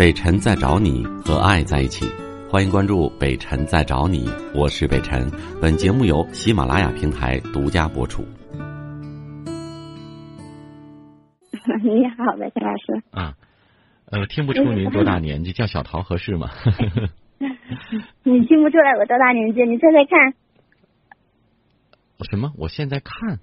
北辰在找你和爱在一起，欢迎关注北辰在找你，我是北辰。本节目由喜马拉雅平台独家播出。你好，北辰老师。啊，呃，听不出您多大年纪，叫小桃合适吗？你听不出来我多大年纪？你猜猜看。什么？我现在看。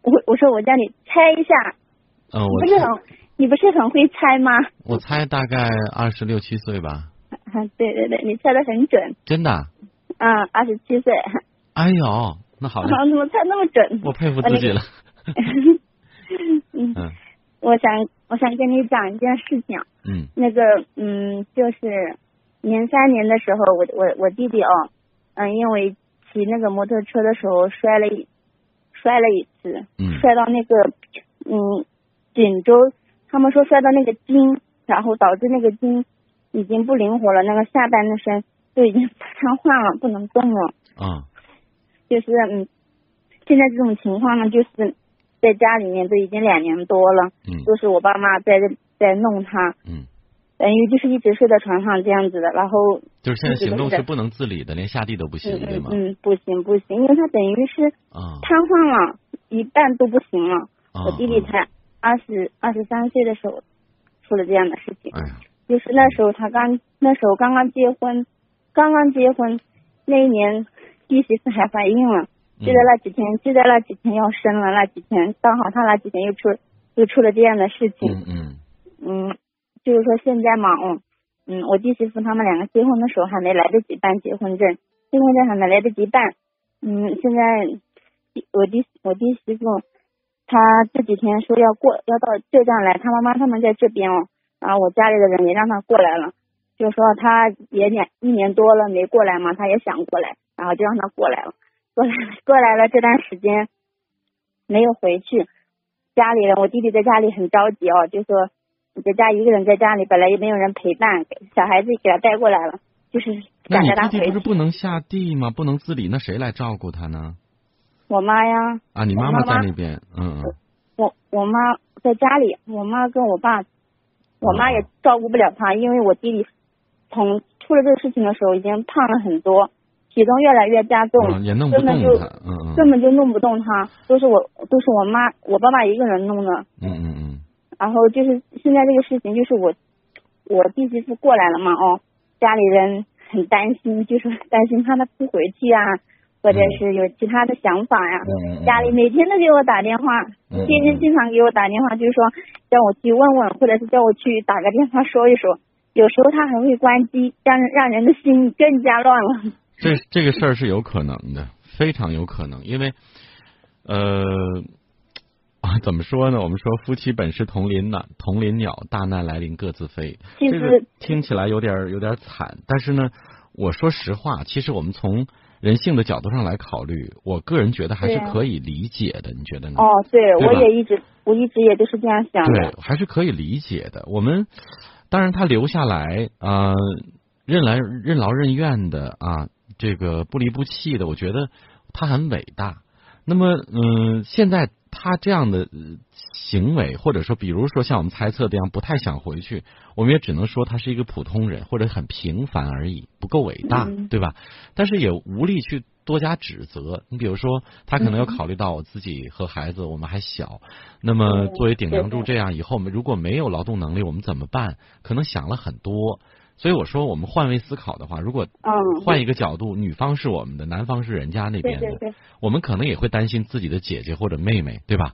我我说我叫你猜一下。嗯，我不是很，你不是很会猜吗？我猜大概二十六七岁吧。啊，对对对，你猜的很准。真的？嗯，二十七岁。哎呦，那好。怎么猜那么准？我佩服自己了。嗯，我想我想跟你讲一件事情。嗯。那个嗯，就是零三年的时候，我我我弟弟哦，嗯，因为骑那个摩托车的时候摔了一摔了一次，摔到那个嗯。颈周，他们说摔到那个筋，然后导致那个筋已经不灵活了，那个下半身都已经瘫痪了，不能动了。啊，就是嗯，现在这种情况呢，就是在家里面都已经两年多了，嗯，都是我爸妈在在弄他，嗯，等于就是一直睡在床上这样子的，然后就是现在行动是不能自理的，连下地都不行，对吗？嗯，不行不行，因为他等于是瘫痪了，一半都不行了，我弟弟才。二十二十三岁的时候出了这样的事情，就是那时候他刚那时候刚刚结婚，刚刚结婚那一年弟媳妇还怀孕了，就在那几天就在那几天要生了那几天，刚好他那几天又出又出了这样的事情，嗯嗯，就是说现在嘛，嗯嗯，我弟媳妇他们两个结婚的时候还没来得及办结婚证，结婚证还没来得及办，嗯，现在我弟我弟媳妇。他这几天说要过，要到浙江来，他妈妈他们在这边哦，然后我家里的人也让他过来了，就说他也两一年多了没过来嘛，他也想过来，然后就让他过来了，过来过来了这段时间没有回去，家里人我弟弟在家里很着急哦，就说你在家一个人在家里，本来也没有人陪伴，小孩子给他带过来了，就是赶着他回去。不是不能下地吗？不能自理，那谁来照顾他呢？我妈呀！啊，你妈妈在那边，嗯嗯。我我妈在家里，我妈跟我爸，我妈也照顾不了他，因为我弟弟从出了这个事情的时候已经胖了很多，体重越来越加重，根本就根本就弄不动他，都是我都是我妈我爸爸一个人弄的。嗯嗯嗯。然后就是现在这个事情，就是我我弟媳妇过来了嘛，哦，家里人很担心，就是担心怕他不回去啊。或者是有其他的想法呀，家里每天都给我打电话，天天经常给我打电话，就是说叫我去问问，或者是叫我去打个电话说一说。有时候他还会关机，让让人的心更加乱了。这这个事儿是有可能的，非常有可能，因为呃，怎么说呢？我们说夫妻本是同林鸟，同林鸟，大难来临各自飞。这个听起来有点有点惨，但是呢，我说实话，其实我们从人性的角度上来考虑，我个人觉得还是可以理解的，你觉得呢？哦，对，我也一直，我一直也就是这样想的。对，还是可以理解的。我们当然他留下来啊，任来任劳任怨的啊，这个不离不弃的，我觉得他很伟大。那么，嗯，现在他这样的行为，或者说，比如说像我们猜测这样，不太想回去，我们也只能说他是一个普通人，或者很平凡而已，不够伟大，对吧？但是也无力去多加指责。你比如说，他可能要考虑到我自己和孩子，我们还小，那么作为顶梁柱，这样以后我们如果没有劳动能力，我们怎么办？可能想了很多。所以我说，我们换位思考的话，如果换一个角度，女方是我们的，男方是人家那边的，我们可能也会担心自己的姐姐或者妹妹，对吧？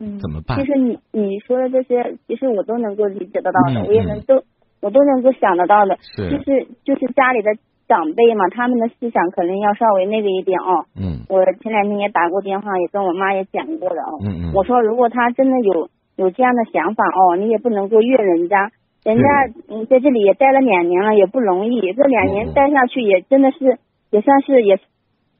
嗯，怎么办？其实你你说的这些，其实我都能够理解得到的，我也能都我都能够想得到的。是，就是就是家里的长辈嘛，他们的思想可能要稍微那个一点哦。嗯。我前两天也打过电话，也跟我妈也讲过的哦。嗯嗯。我说，如果他真的有有这样的想法哦，你也不能够怨人家。人家嗯在这里也待了两年了，也不容易。这两年待下去也真的是也算是也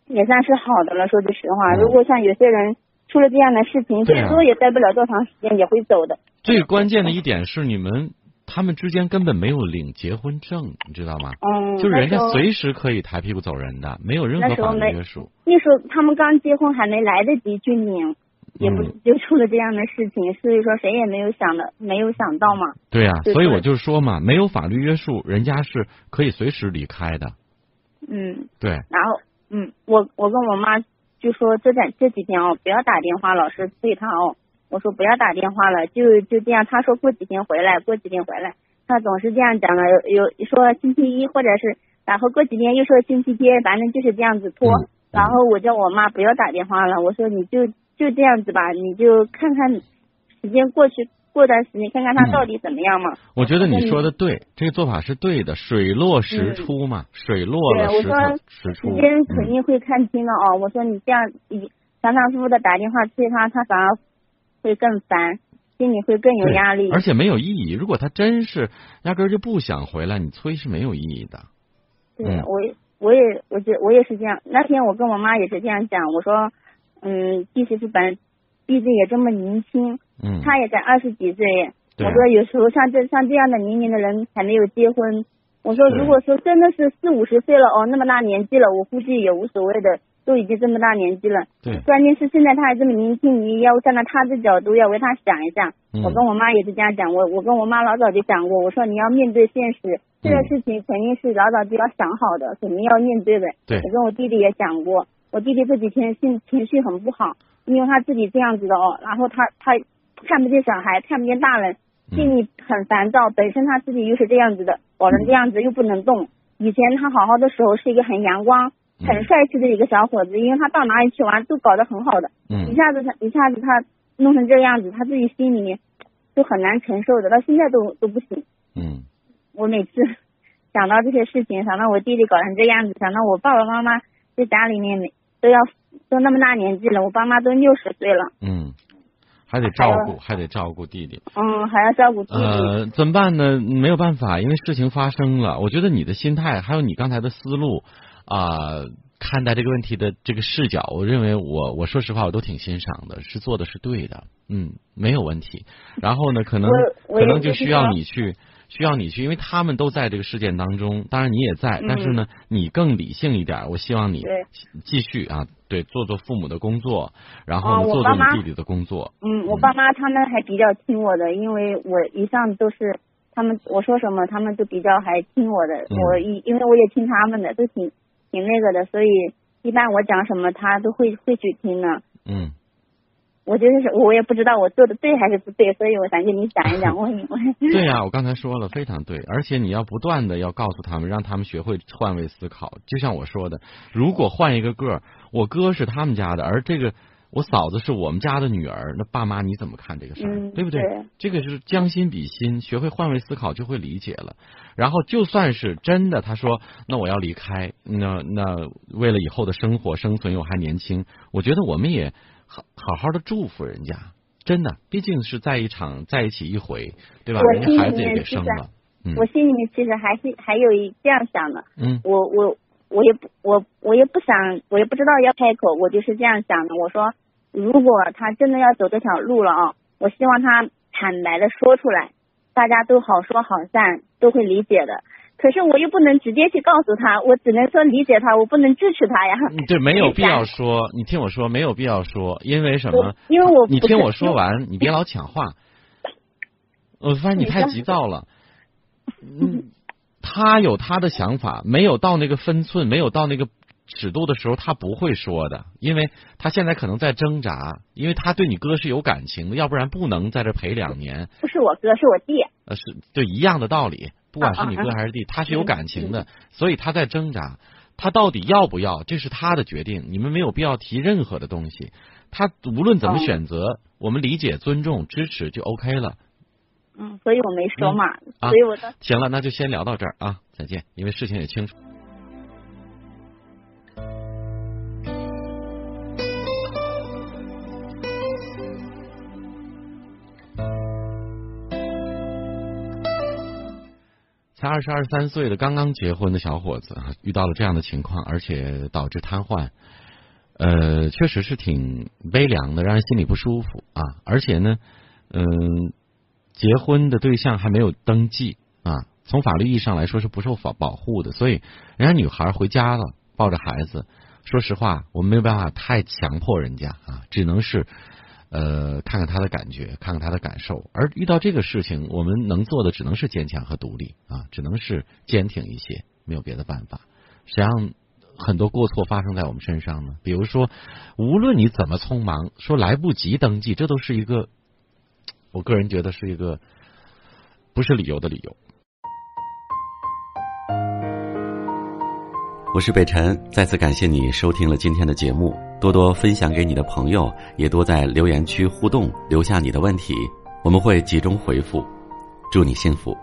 也算是好的了。说句实话，如果像有些人出了这样的事情，最多也待不了多长时间，也会走的。最关键的一点是，你们他们之间根本没有领结婚证，你知道吗？嗯。就是人家随时可以抬屁股走人的，没有任何法律约束。那时候他们刚结婚，还没来得及去领。也不嗯就出了这样的事情，所以说谁也没有想的，没有想到嘛。对呀、所以我就说嘛，没有法律约束，人家是可以随时离开的。嗯，对，然后嗯，我我跟我妈就说这这这几天哦，不要打电话，老是催她哦。我说不要打电话了，就就这样。她说过几天回来，过几天回来。她总是这样讲的，有有说星期一或者是，然后过几天又说星期天，反正就是这样子拖。嗯然后我叫我妈不要打电话了，我说你就就这样子吧，你就看看时间过去，过段时间看看他到底怎么样嘛。我觉得你嗯说的对，这个做法是对的，水落石出嘛，水落了石出。时间肯嗯定会看清的哦。我说你这样你反反复复的打电话催他，他反而会更烦，心里会更有压力。而且没有意义。如果他真是压根儿就不想回来，你催是没有意义的。对嗯，我我也我觉我也是这样。那天我跟我妈也是这样讲，我说，嗯，弟媳妇本毕竟也这么年轻，嗯，她也才二十几岁。对我说有时候像这像这样的年龄的人还没有结婚，我说如果说真的是四五十岁了哦，那么大年纪了，我估计也无所谓的，都已经这么大年纪了。对，关键是现在他还这么年轻，你要站在他的角度，要为他想一下。嗯我跟我妈也是这样讲，我我跟我妈老早就讲过，我说你要面对现实，这个嗯事情肯定是老早就要想好的，肯定要面对的。对我跟我弟弟也讲过，我弟弟这几天心情绪很不好，因为他自己这样子的哦，然后他他看不见小孩，看不见大人，嗯心里很烦躁。本身他自己又是这样子的，搞成这样子又不能动。以前他好好的时候是一个很阳光、嗯很帅气的一个小伙子，因为他到哪里去玩都搞得很好的。一嗯下子他一下子他弄成这样子，他自己心里面就很难承受的，到现在都都不行。嗯我每次想到这些事情，想到我弟弟搞成这样子，想到我爸爸妈妈在家里面都要都那么大年纪了，我爸妈都六十岁了，嗯，还得照顾，还得照顾弟弟。嗯，还要照顾弟弟。呃，怎么办呢？没有办法，因为事情发生了。我觉得你的心态，还有你刚才的思路啊、看待这个问题的这个视角，我认为我我说实话，我都挺欣赏的，是做的是对的，嗯，没有问题。然后呢，可能可能就需要你去。需要你去，因为他们都在这个事件当中，当然你也在，但是嗯呢，你更理性一点。我希望你继续啊，对，做做父母的工作，然后做做你弟弟的工作。嗯，我爸妈他们还比较听我的，因为我一向都是他们我说什么，他们就比较还听我的。嗯我一因为我也听他们的，都挺挺那个的，所以一般我讲什么他都会会去听呢。嗯，我觉得是我也不知道我做的对还是不对，所以我想跟你讲一讲，问一问。对呀、我刚才说了，非常对，而且你要不断的要告诉他们，让他们学会换位思考。就像我说的，如果换一个个儿，我哥是他们家的，而这个我嫂子是我们家的女儿，那爸妈你怎么看这个事儿？嗯对不对？对这个是将心比心，学会换位思考就会理解了。然后就算是真的，他说那我要离开，那那为了以后的生活生存，我还年轻，我觉得我们也好好好的祝福人家。真的，毕竟是在一场在一起一回，对吧？我人家孩子也给生了，嗯我心里面其实还是还有一这样想的，嗯我我我也不我我也不想，我也不知道要开口，我就是这样想的。我说，如果他真的要走这条路了啊，我希望他坦白的说出来，大家都好说好散，都会理解的。可是我又不能直接去告诉他，我只能说理解他，我不能支持他呀。嗯对，没有 必要说。你听我说，没有必要说，因为什么？因为我你听我说完，你别老抢话。我发现你太急躁了。嗯，他有他的想法，没有到那个分寸，没有到那个尺度的时候，他不会说的，因为他现在可能在挣扎，因为他对你哥是有感情的，要不然不能在这陪两年。不是我哥，是我弟。呃，是对一样的道理，不管是你哥还是弟，他是有感情的，所以他在挣扎，他到底要不要，这是他的决定，你们没有必要提任何的东西，他无论怎么哦选择，我们理解、尊重、支持就 OK 了。嗯，所以我没说嘛，啊所以我的行了，那就先聊到这儿啊，再见，因为事情也清楚。二十二三岁的刚刚结婚的小伙子啊，遇到了这样的情况，而且导致瘫痪，呃，确实是挺悲凉的，让人心里不舒服啊。而且呢，嗯、结婚的对象还没有登记啊，从法律意义上来说是不受保保护的，所以人家女孩回家了，抱着孩子，说实话，我们没有办法太强迫人家啊，只能是呃，看看他的感觉，看看他的感受。而遇到这个事情，我们能做的只能是坚强和独立啊，只能是坚挺一些，没有别的办法。谁让很多过错发生在我们身上呢？比如说，无论你怎么匆忙，说来不及登记，这都是一个，我个人觉得是一个不是理由的理由。我是北辰，再次感谢你收听了今天的节目，多多分享给你的朋友，也多在留言区互动，留下你的问题，我们会集中回复。祝你幸福。